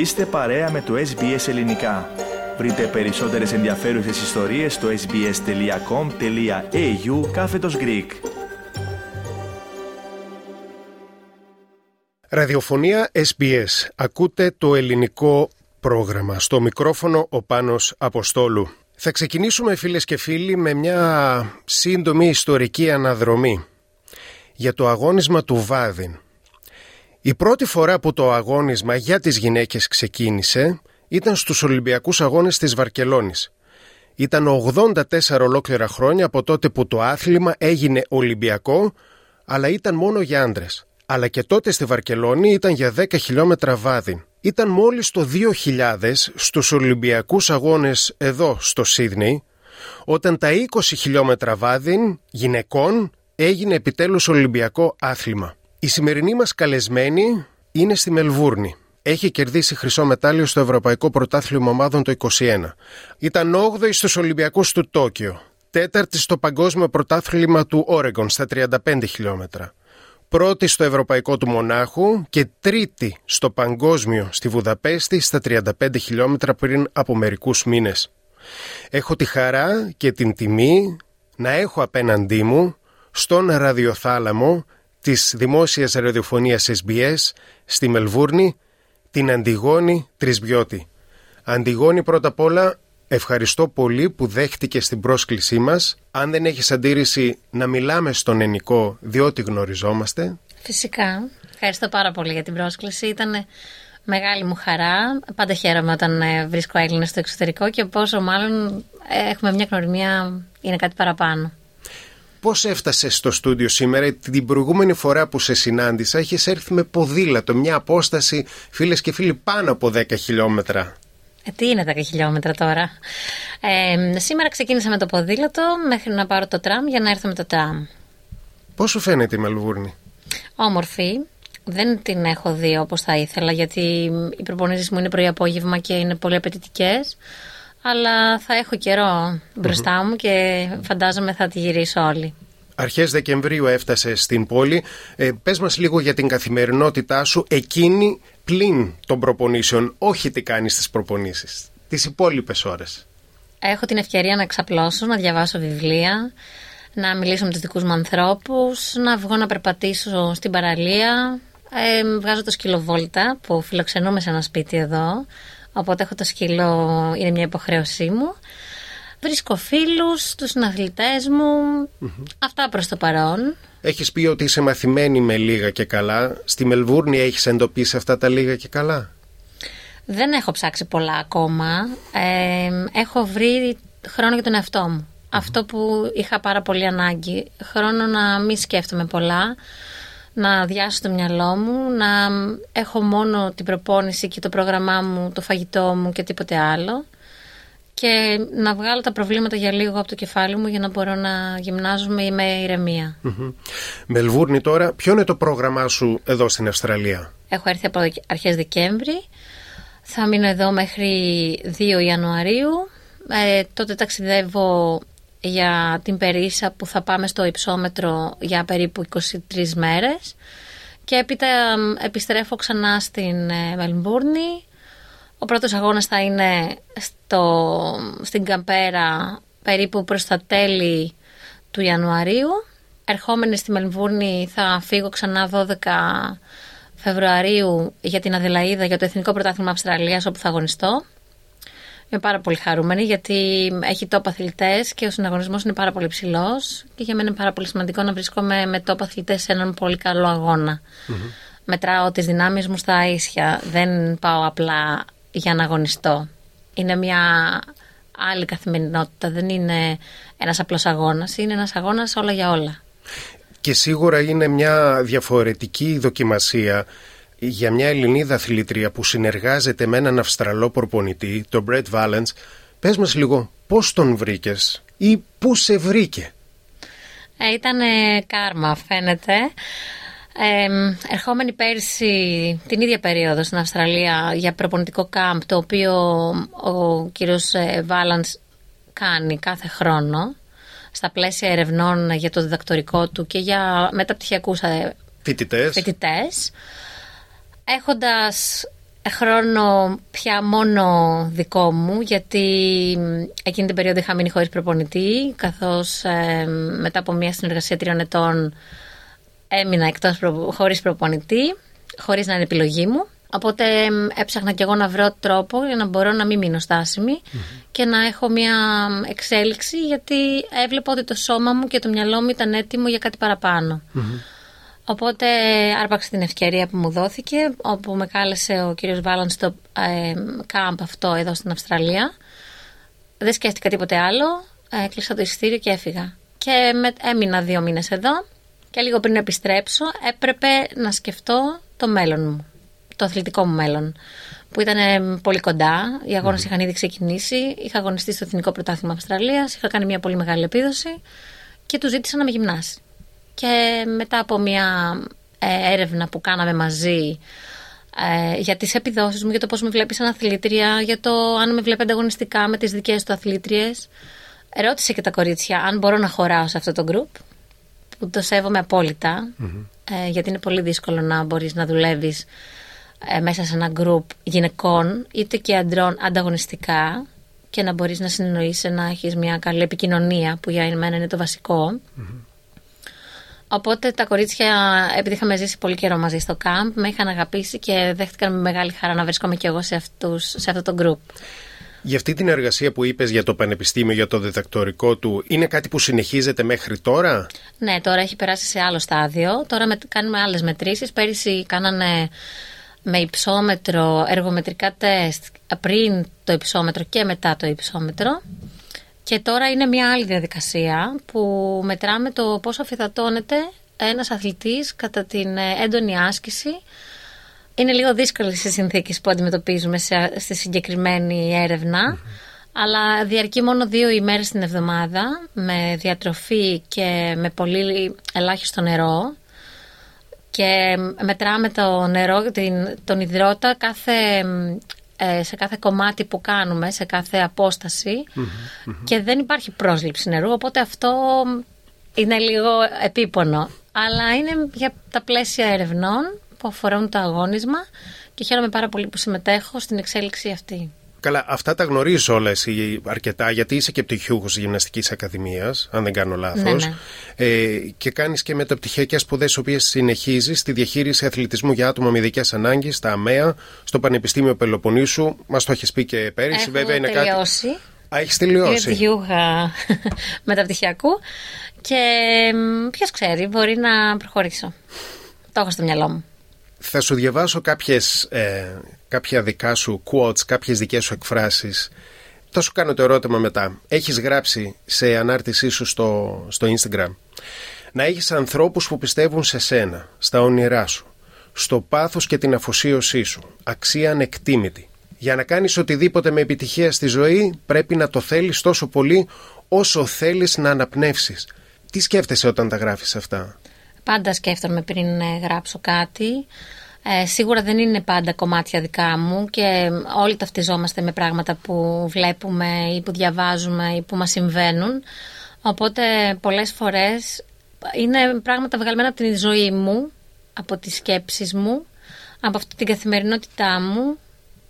Είστε παρέα με το SBS Ελληνικά. Βρείτε περισσότερες ενδιαφέρουσες ιστορίες στο sbs.com.au κάθετος Greek. Ραδιοφωνία SBS. Ακούτε το ελληνικό πρόγραμμα. Στο μικρόφωνο ο Πάνος Αποστόλου. Θα ξεκινήσουμε φίλες και φίλοι με μια σύντομη ιστορική αναδρομή για το αγώνισμα του Βάδιν. Η πρώτη φορά που το αγώνισμα για τις γυναίκες ξεκίνησε ήταν στους Ολυμπιακούς Αγώνες της Βαρκελόνης. Ήταν 84 ολόκληρα χρόνια από τότε που το άθλημα έγινε Ολυμπιακό, αλλά ήταν μόνο για άντρες. Αλλά και τότε στη Βαρκελόνη ήταν για 10 χιλιόμετρα βάδι. Ήταν μόλις το 2000 στους Ολυμπιακούς Αγώνες εδώ στο Σίδνεϊ, όταν τα 20 χιλιόμετρα βάδιν γυναικών έγινε επιτέλους Ολυμπιακό άθλημα. Η σημερινή μας καλεσμένη είναι στη Μελβούρνη. Έχει κερδίσει χρυσό μετάλλιο στο Ευρωπαϊκό Πρωτάθλημα Ομάδων το 21. Ήταν 8η στους Ολυμπιακούς του Τόκιο. Τέταρτη στο Παγκόσμιο Πρωτάθλημα του Όρεγκον στα 35 χιλιόμετρα. Πρώτη στο Ευρωπαϊκό του Μονάχου και τρίτη στο Παγκόσμιο στη Βουδαπέστη στα 35 χιλιόμετρα πριν από μερικούς μήνες. Έχω τη χαρά και την τιμή να έχω απέναντί μου στον ραδιοθάλαμο της δημόσιας ραδιοφωνίας SBS στη Μελβούρνη την Αντιγόνη Τρισβιώτη. Αντιγόνη πρώτα απ' όλα ευχαριστώ πολύ που δέχτηκε στην πρόσκλησή μας. Αν δεν έχεις αντίρρηση να μιλάμε στον ενικό διότι γνωριζόμαστε. Φυσικά. Ευχαριστώ πάρα πολύ για την πρόσκληση. Ήταν μεγάλη μου χαρά. Πάντα χαίρομαι όταν ε, βρίσκω Έλληνες στο εξωτερικό και πόσο μάλλον ε, έχουμε μια γνωριμία είναι κάτι παραπάνω. Πώς έφτασε στο στούντιο σήμερα, την προηγούμενη φορά που σε συνάντησα, είχες έρθει με ποδήλατο, μια απόσταση, φίλες και φίλοι, πάνω από 10 χιλιόμετρα. Ε, τι είναι 10 χιλιόμετρα τώρα; Ε, σήμερα ξεκίνησα με το ποδήλατο μέχρι να πάρω το τραμ για να έρθω με το τραμ. Πώς σου φαίνεται η Μελβούρνη, Όμορφη. Δεν την έχω δει όπως θα ήθελα, γιατί οι προπονήσεις μου είναι πρωί-απόγευμα και είναι πολύ απαιτητικές αλλά θα έχω καιρό μου και φαντάζομαι θα τη γυρίσω όλοι. Αρχές Δεκεμβρίου έφτασε στην πόλη. Ε, πες μας λίγο για την καθημερινότητά σου εκείνη πλην των προπονήσεων, όχι τι κάνεις στις προπονήσεις, τις υπόλοιπες ώρες. Έχω την ευκαιρία να ξαπλώσω, να διαβάσω βιβλία, να μιλήσω με τους δικούς μου ανθρώπους, να βγω να περπατήσω στην παραλία. Ε, βγάζω το σκυλοβόλτα που φιλοξενούμε σε ένα σπίτι εδώ Οπότε έχω το σκύλο, είναι μια υποχρέωσή μου. Βρίσκω φίλους, τους συναθλητές μου. Αυτά προς το παρόν. Έχεις πει ότι είσαι μαθημένη με λίγα και καλά. Στη Μελβούρνη έχεις εντοπίσει αυτά τα λίγα και καλά; Δεν έχω ψάξει πολλά ακόμα. Ε, έχω βρει χρόνο για τον εαυτό μου. Αυτό που είχα πάρα πολύ ανάγκη. Χρόνο να μην σκέφτομαι πολλά να διάσω το μυαλό μου, να έχω μόνο την προπόνηση και το πρόγραμμά μου, το φαγητό μου και τίποτε άλλο και να βγάλω τα προβλήματα για λίγο από το κεφάλι μου για να μπορώ να γυμνάζομαι με ηρεμία. Μελβούρνη τώρα, ποιο είναι το πρόγραμμά σου εδώ στην Αυστραλία; Έχω έρθει από αρχές Δεκέμβρη, θα μείνω εδώ μέχρι 2 Ιανουαρίου, ε, τότε ταξιδεύω για την περίσα που θα πάμε στο υψόμετρο για περίπου 23 μέρες και έπειτα επιστρέφω ξανά στην ε, Μελμπούρνη. Ο πρώτος αγώνας θα είναι στο, στην Καμπέρα περίπου προς τα τέλη του Ιανουαρίου. Ερχόμενη στη Μελμβούρνη θα φύγω ξανά 12 Φεβρουαρίου για την Αδελαίδα για το Εθνικό Πρωτάθλημα Αυστραλίας όπου θα αγωνιστώ. Είμαι πάρα πολύ χαρούμενη γιατί έχει τόπο αθλητές και ο συναγωνισμός είναι πάρα πολύ ψηλός και για μένα είναι πάρα πολύ σημαντικό να βρίσκομαι με τόπο αθλητές σε έναν πολύ καλό Μετράω τις δυνάμεις μου στα ίσια. Δεν πάω απλά για να αγωνιστώ. Είναι μια άλλη καθημερινότητα. Δεν είναι ένας απλός αγώνας. Είναι ένας αγώνας όλα για όλα. Και σίγουρα είναι μια διαφορετική δοκιμασία για μια Ελληνίδα αθλήτρια που συνεργάζεται με έναν Αυστραλό προπονητή, τον Brett Valens, πες μας λίγο πώς τον βρήκες ή πού σε βρήκε; Ε, ήταν κάρμα φαίνεται. Ε, ερχόμενη πέρσι την ίδια περίοδο στην Αυστραλία για προπονητικό κάμπ το οποίο ο κύριος Βάλανς κάνει κάθε χρόνο στα πλαίσια ερευνών για το διδακτορικό του και για μεταπτυχιακούς φοιτητές. φοιτητές έχοντας χρόνο πια μόνο δικό μου γιατί εκείνη την περίοδο είχα μείνει χωρίς προπονητή καθώς ε, μετά από μια συνεργασία τριών ετών έμεινα εκτός προ, χωρίς προπονητή χωρίς να είναι επιλογή μου. Οπότε έψαχνα και εγώ να βρω τρόπο για να μπορώ να μην μείνω και να έχω μια εξέλιξη γιατί έβλεπα ότι το σώμα μου και το μυαλό μου ήταν έτοιμο για κάτι Οπότε άρπαξε την ευκαιρία που μου δόθηκε, όπου με κάλεσε ο κύριος Βάλαν στο ε, κάμπ αυτό εδώ στην Αυστραλία. Δεν σκέφτηκα τίποτε άλλο, έκλεισα το εισιτήριο και έφυγα. Και με, έμεινα δύο μήνες εδώ και λίγο πριν επιστρέψω έπρεπε να σκεφτώ το μέλλον μου, το αθλητικό μου μέλλον που ήταν πολύ κοντά. Οι αγώνες είχαν ήδη ξεκινήσει. Είχα αγωνιστεί στο Εθνικό Πρωτάθλημα Αυστραλίας. Είχα κάνει μια πολύ μεγάλη επίδοση και του ζήτησα να με γυμνάσει. Και μετά από μια ε, έρευνα που κάναμε μαζί ε, για τις επιδόσεις μου, για το πώς με βλέπεις σαν αθλήτρια, για το αν με βλέπει ανταγωνιστικά με τις δικές του αθλήτριες, ρώτησε και τα κορίτσια αν μπορώ να χωράω σε αυτό το group, που το σέβομαι ε, γιατί είναι πολύ δύσκολο να μπορείς να δουλεύεις μέσα σε ένα group γυναικών είτε και αντρών ανταγωνιστικά και να μπορείς να συνεννοείσαι, να έχεις μια καλή επικοινωνία που για εμένα είναι το βασικο Οπότε τα κορίτσια, επειδή είχαμε ζήσει πολύ καιρό μαζί στο κάμπ, με είχαν αγαπήσει και δέχτηκαν με μεγάλη χαρά να βρίσκομαι και εγώ σε, αυτούς, σε αυτό το γκρουπ. Για αυτή την εργασία που είπες για το πανεπιστήμιο, για το διδακτορικό του, είναι κάτι που συνεχίζεται μέχρι τώρα; Ναι, τώρα έχει περάσει σε άλλο στάδιο. Τώρα με, κάνουμε άλλες μετρήσεις. Πέρυσι κάνανε με υψόμετρο εργομετρικά τεστ πριν το υψόμετρο και μετά το υψόμετρο. Και τώρα είναι μια άλλη διαδικασία που μετράμε το πόσο αφιδατώνεται ένας αθλητής κατά την ε, έντονη άσκηση. Είναι λίγο δύσκολες οι συνθήκες που αντιμετωπίζουμε στη συγκεκριμένη αλλά διαρκεί μόνο δύο ημέρες την εβδομάδα με διατροφή και με πολύ ελάχιστο νερό και μετράμε το νερό, τον υδρότα κάθε ε, σε κάθε κομμάτι που κάνουμε, σε κάθε και δεν υπάρχει πρόσληψη νερού, οπότε αυτό είναι λίγο επίπονο. Αλλά είναι για τα πλαίσια ερευνών που αφορούν το αγώνισμα και χαίρομαι πάρα πολύ που συμμετέχω στην εξέλιξη αυτή. Καλά, αυτά τα γνωρίζει όλα εσύ αρκετά, γιατί είσαι και πτυχιούχος Γυμναστικής Ακαδημίας, αν δεν κάνω λάθος. Ναι, ναι. Ε, και κάνεις και μεταπτυχιακές σπουδές, οι οποίες συνεχίζεις στη διαχείριση αθλητισμού για άτομα με ειδικές ανάγκες, στα ΑΜΕΑ, στο Πανεπιστήμιο Πελοποννήσου. Μας το έχεις πει και πέρυσι, Έχω βέβαια είναι τελειώσει. κάτι. Α, έχεις τελειώσει. Είμαι πτυχιούχα μεταπτυχιακού και ποιος ξέρει, μπορεί να προχωρήσω. Το έχω στο μυαλό μου. Θα σου διαβάσω κάποιες, ε, κάποια δικά σου quotes, κάποιες δικές σου εκφράσεις. Θα σου κάνω το ερώτημα μετά. Έχεις γράψει σε ανάρτησή σου στο, στο Instagram να έχεις ανθρώπους που πιστεύουν σε σένα, στα όνειρά σου, στο πάθος και την αφοσίωσή σου, αξία ανεκτήμητη. Για να κάνεις οτιδήποτε με επιτυχία στη ζωή πρέπει να το θέλεις τόσο πολύ όσο θέλεις να αναπνεύσεις. Τι σκέφτεσαι όταν τα γράφεις αυτά; Πάντα σκέφτομαι πριν ε, γράψω κάτι. Ε, σίγουρα δεν είναι πάντα κομμάτια δικά μου και όλοι ταυτιζόμαστε με πράγματα που βλέπουμε ή που διαβάζουμε ή που μας συμβαίνουν. Οπότε πολλές φορές είναι πράγματα βγαλμένα από την ζωή μου, από τις σκέψεις μου, από αυτή την καθημερινότητά μου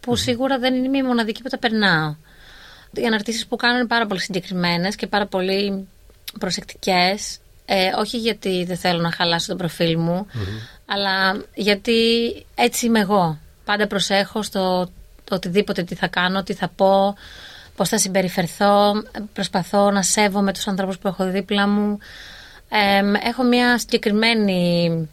που σίγουρα δεν είναι η μοναδική που τα περνάω. Οι αναρτήσεις που κάνω είναι πάρα πολύ συγκεκριμένες και πάρα πολύ προσεκτικές ε, όχι γιατί δεν θέλω να χαλάσω το προφίλ μου, αλλά γιατί έτσι είμαι εγώ. Πάντα προσέχω στο το οτιδήποτε τι θα κάνω, τι θα πω, πώς θα συμπεριφερθώ. Προσπαθώ να σέβομαι τους ανθρώπους που έχω δίπλα μου. έχω μια συγκεκριμένη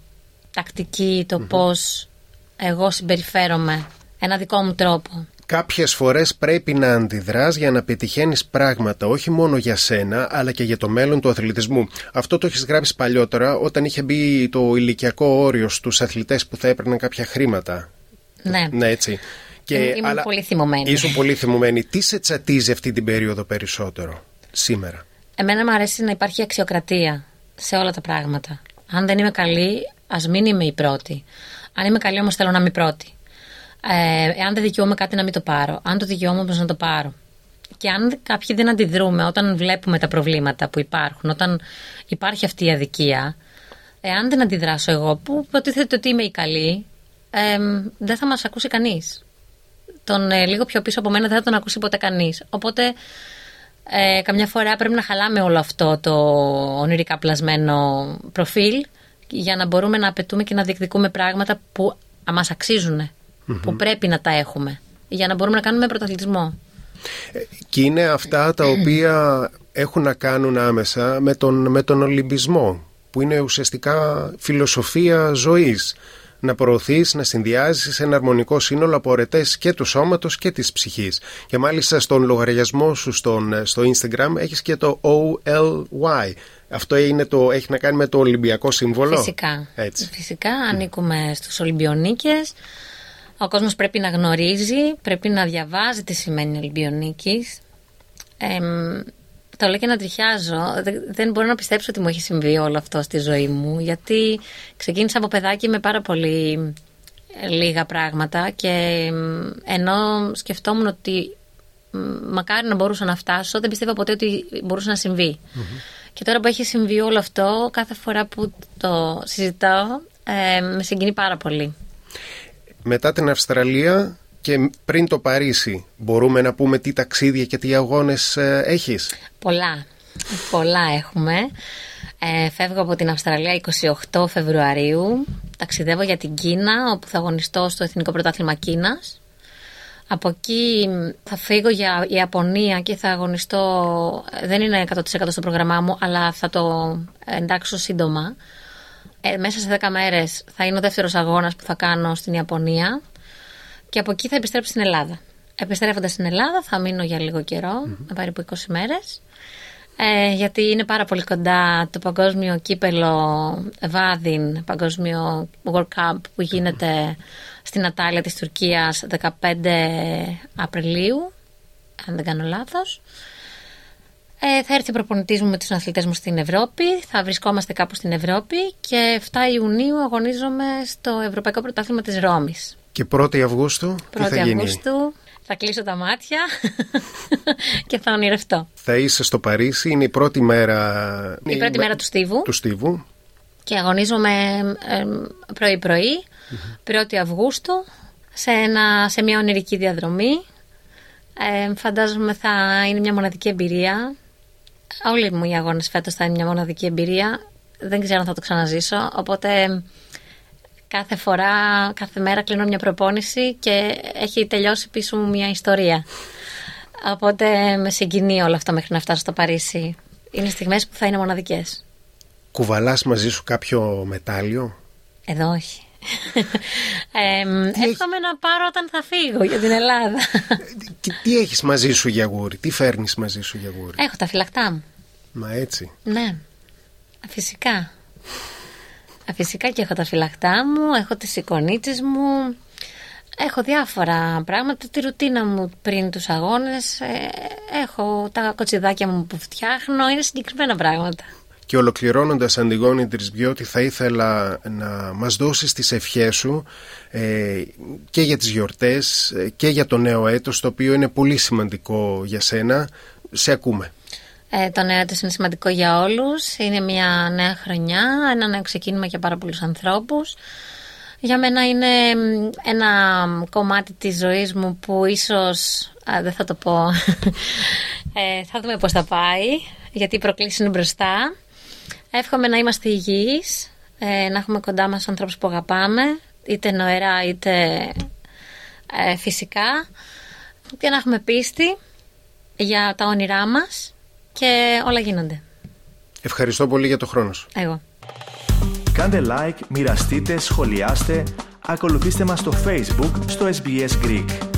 τακτική το πώς εγώ συμπεριφέρομαι. Ένα δικό μου τρόπο. Κάποιες φορές πρέπει να αντιδράς για να πετυχαίνεις πράγματα όχι μόνο για σένα αλλά και για το μέλλον του αθλητισμού. Αυτό το έχεις γράψει παλιότερα όταν είχε μπει το ηλικιακό όριο στους αθλητές που θα έπαιρναν κάποια χρήματα. Ναι. Ναι, έτσι. Και, Ήμουν αλλά... πολύ θυμωμένη. Ήσουν πολύ θυμωμένη. Τι σε τσατίζει αυτή την περίοδο περισσότερο σήμερα; Εμένα μου αρέσει να υπάρχει αξιοκρατία σε όλα τα πράγματα. Αν δεν είμαι καλή, ας μην είμαι η πρώτη. Αν είμαι καλή, όμως θέλω να είμαι η πρώτη. Ε, εάν δεν δικαιούμαι κάτι να μην το πάρω. Αν το δικαιούμαι όμως να το πάρω. Και αν κάποιοι δεν αντιδρούμε όταν βλέπουμε τα προβλήματα που υπάρχουν, όταν υπάρχει αυτή η αδικία, εάν δεν αντιδράσω εγώ, που υποτίθεται ότι είμαι η καλή, ε, δεν θα μας ακούσει κανείς. τον ε, λίγο πιο πίσω από μένα δεν θα τον ακούσει ποτέ κανείς. Οπότε ε, καμιά φορά πρέπει να χαλάμε όλο αυτό το ονειρικά πλασμένο προφίλ για να μπορούμε να απαιτούμε και να διεκδικούμε πράγματα που μας αξιζουν που πρέπει να τα έχουμε, για να μπορούμε να κάνουμε πρωταθλητισμό. Ε, και είναι αυτά τα οποία έχουν να κάνουν άμεσα με τον, με τον Ολυμπισμό, που είναι ουσιαστικά φιλοσοφία ζωής να προωθείς, να συνδυάζεις ένα αρμονικό σύνολο από ωρετές και του σώματος και της ψυχής. Και μάλιστα στον λογαριασμό σου στον, στο Instagram έχεις και το OLY. Αυτό είναι το, έχει να κάνει με το Ολυμπιακό σύμβολο; Φυσικά. Έτσι. Φυσικά, ανήκουμε στους Ολυμπιονίκες. Ο κόσμος πρέπει να γνωρίζει, πρέπει να διαβάζει τι σημαίνει Ολυμπιονίκη. Ε, το λέω και να τριχιάζω. Δεν μπορώ να πιστέψω ότι μου έχει συμβεί όλο αυτό στη ζωή μου. Γιατί ξεκίνησα από παιδάκι με πάρα πολύ ε, λίγα πράγματα και ενώ σκεφτόμουν ότι μακάρι να μπορούσα να φτάσω, δεν πιστεύω ποτέ ότι μπορούσε να συμβει Και τώρα που έχει συμβεί όλο αυτό, κάθε φορά που το συζητάω, ε, με συγκινεί πάρα πολύ. Μετά την Αυστραλία και πριν το Παρίσι, μπορούμε να πούμε τι ταξίδια και τι αγώνες ε, έχεις; Πολλά. Πολλά έχουμε. Ε, φεύγω από την Αυστραλία 28 Φεβρουαρίου. Ταξιδεύω για την Κίνα, όπου θα αγωνιστώ στο Εθνικό Πρωτάθλημα Κίνας. Από εκεί θα φύγω για Ιαπωνία και θα αγωνιστώ. Δεν είναι 100% στο πρόγραμμά μου, αλλά θα το εντάξω σύντομα. Ε, μέσα σε 10 μέρες θα είναι ο δεύτερος αγώνας που θα κάνω στην Ιαπωνία και από εκεί θα επιστρέψω στην Ελλάδα. Επιστρέφοντας στην Ελλάδα θα μείνω για λίγο καιρό, mm-hmm. περίπου 20 μέρες, ε, γιατί είναι πάρα πολύ κοντά το παγκόσμιο κύπελο Βάδιν, παγκόσμιο World Cup που γίνεται στην Ατάλια της Τουρκίας 15 Απριλίου, αν δεν κάνω λάθος. Ε, θα έρθει ο προπονητής μου με τους αθλητές μου στην Ευρώπη, θα βρισκόμαστε κάπου στην Ευρώπη και 7 Ιουνίου αγωνίζομαι στο Ευρωπαϊκό Πρωτάθλημα της Ρώμης. Και 1η Αυγούστου, 1η τι θα Αυγούστου, θα κλείσω τα μάτια και θα ονειρευτώ. Θα είσαι στο Παρίσι, είναι η πρώτη μέρα... Η πρώτη μέρα του Στίβου. Του Στίβου. Και αγωνίζομαι πρωί-πρωί, 1η Αυγούστου, σε, ένα, σε μια ονειρική διαδρομή. Ε, φαντάζομαι θα είναι μια μοναδική εμπειρία. Όλοι μου οι αγώνες φέτος θα είναι μια μοναδική εμπειρία. Δεν ξέρω αν θα το ξαναζήσω, οπότε κάθε φορά, κάθε μέρα κλείνω μια προπόνηση και έχει τελειώσει πίσω μου μια ιστορία. Οπότε με συγκινεί όλο αυτό μέχρι να φτάσω στο Παρίσι. Είναι στιγμές που θα είναι μοναδικές. Κουβαλάς μαζί σου κάποιο μετάλλιο; Εδώ όχι. ε, εύχομαι να πάρω όταν θα φύγω για την Ελλάδα. τι, τι έχεις μαζί σου για γούρι, τι φέρνεις μαζί σου για γούρι. Έχω τα φυλακτά μου. Μα έτσι. Ναι, φυσικά. Φυσικά και έχω τα φυλακτά μου, έχω τις εικονίτσες μου, έχω διάφορα πράγματα, τη ρουτίνα μου πριν τους αγώνες, ε, έχω τα κοτσιδάκια μου που φτιάχνω, είναι συγκεκριμένα πράγματα. Και ολοκληρώνοντας Αντιγόνη Τρισμπιώτη θα ήθελα να μας δώσεις τις ευχές σου ε, και για τις γιορτές ε, και για το νέο έτος το οποίο είναι πολύ σημαντικό για σένα. Σε ακούμε. Ε, το νέο έτος είναι σημαντικό για όλους. Είναι μια νέα χρονιά, ένα νέο ξεκίνημα για πάρα πολλούς ανθρώπους. Για μένα είναι ένα κομμάτι της ζωής μου που ίσως, δεν θα το πω, ε, θα δούμε πώς θα πάει, γιατί οι προκλήσεις είναι μπροστά. Εύχομαι να είμαστε υγιείς, ε, να έχουμε κοντά μας ανθρώπους που αγαπάμε, είτε νοερά είτε ε, φυσικά, και να έχουμε πίστη για τα όνειρά μας και όλα γίνονται. Ευχαριστώ πολύ για το χρόνο σου. Εγώ. Κάντε like, μοιραστείτε, σχολιάστε, ακολουθήστε μας στο Facebook, στο SBS Greek.